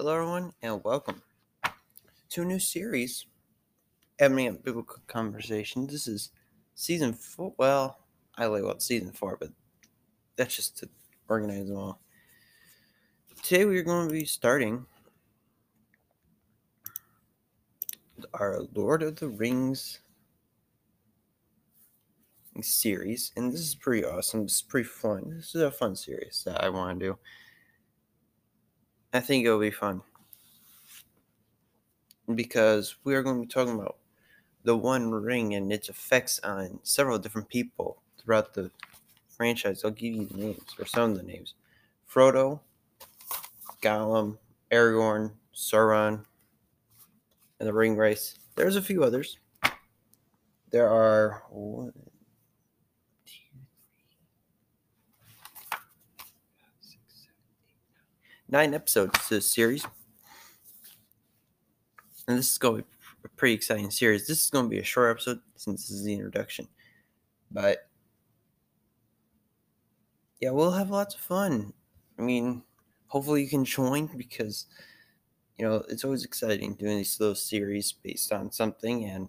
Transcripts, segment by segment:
Hello, everyone, and welcome to a new series, Ebony and Biblical Conversation. This is season four. Well, I label it season four, but that's just to organize them all. Today, we're going to be starting our Lord of the Rings series, and this is pretty awesome. Is pretty fun. This is a fun series that I want to do. I think it'll be fun because we are going to be talking about the One Ring and its effects on several different people throughout the franchise. I'll give you the names or some of the names: Frodo, Gollum, Aragorn, Sauron, and the Ringwraiths. There's a few others. There are one, nine episodes to this series. And this is going to be a pretty exciting series. This is going to be a short episode since this is the introduction. But yeah, we'll have lots of fun. I mean, hopefully you can join because you know it's always exciting doing these little series based on something and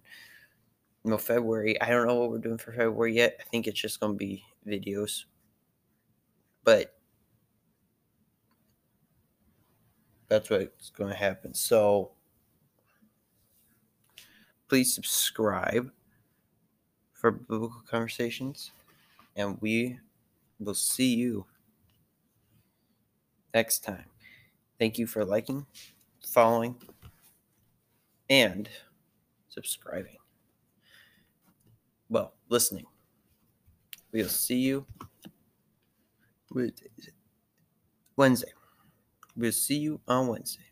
you know february i don't know what we're doing for february yet i think it's just going to be videos but that's what's going to happen. So please subscribe for biblical conversations, and we will see you next time. Thank you for liking, following, and subscribing. Well, listening. We'll see you Wednesday. We'll see you on Wednesday.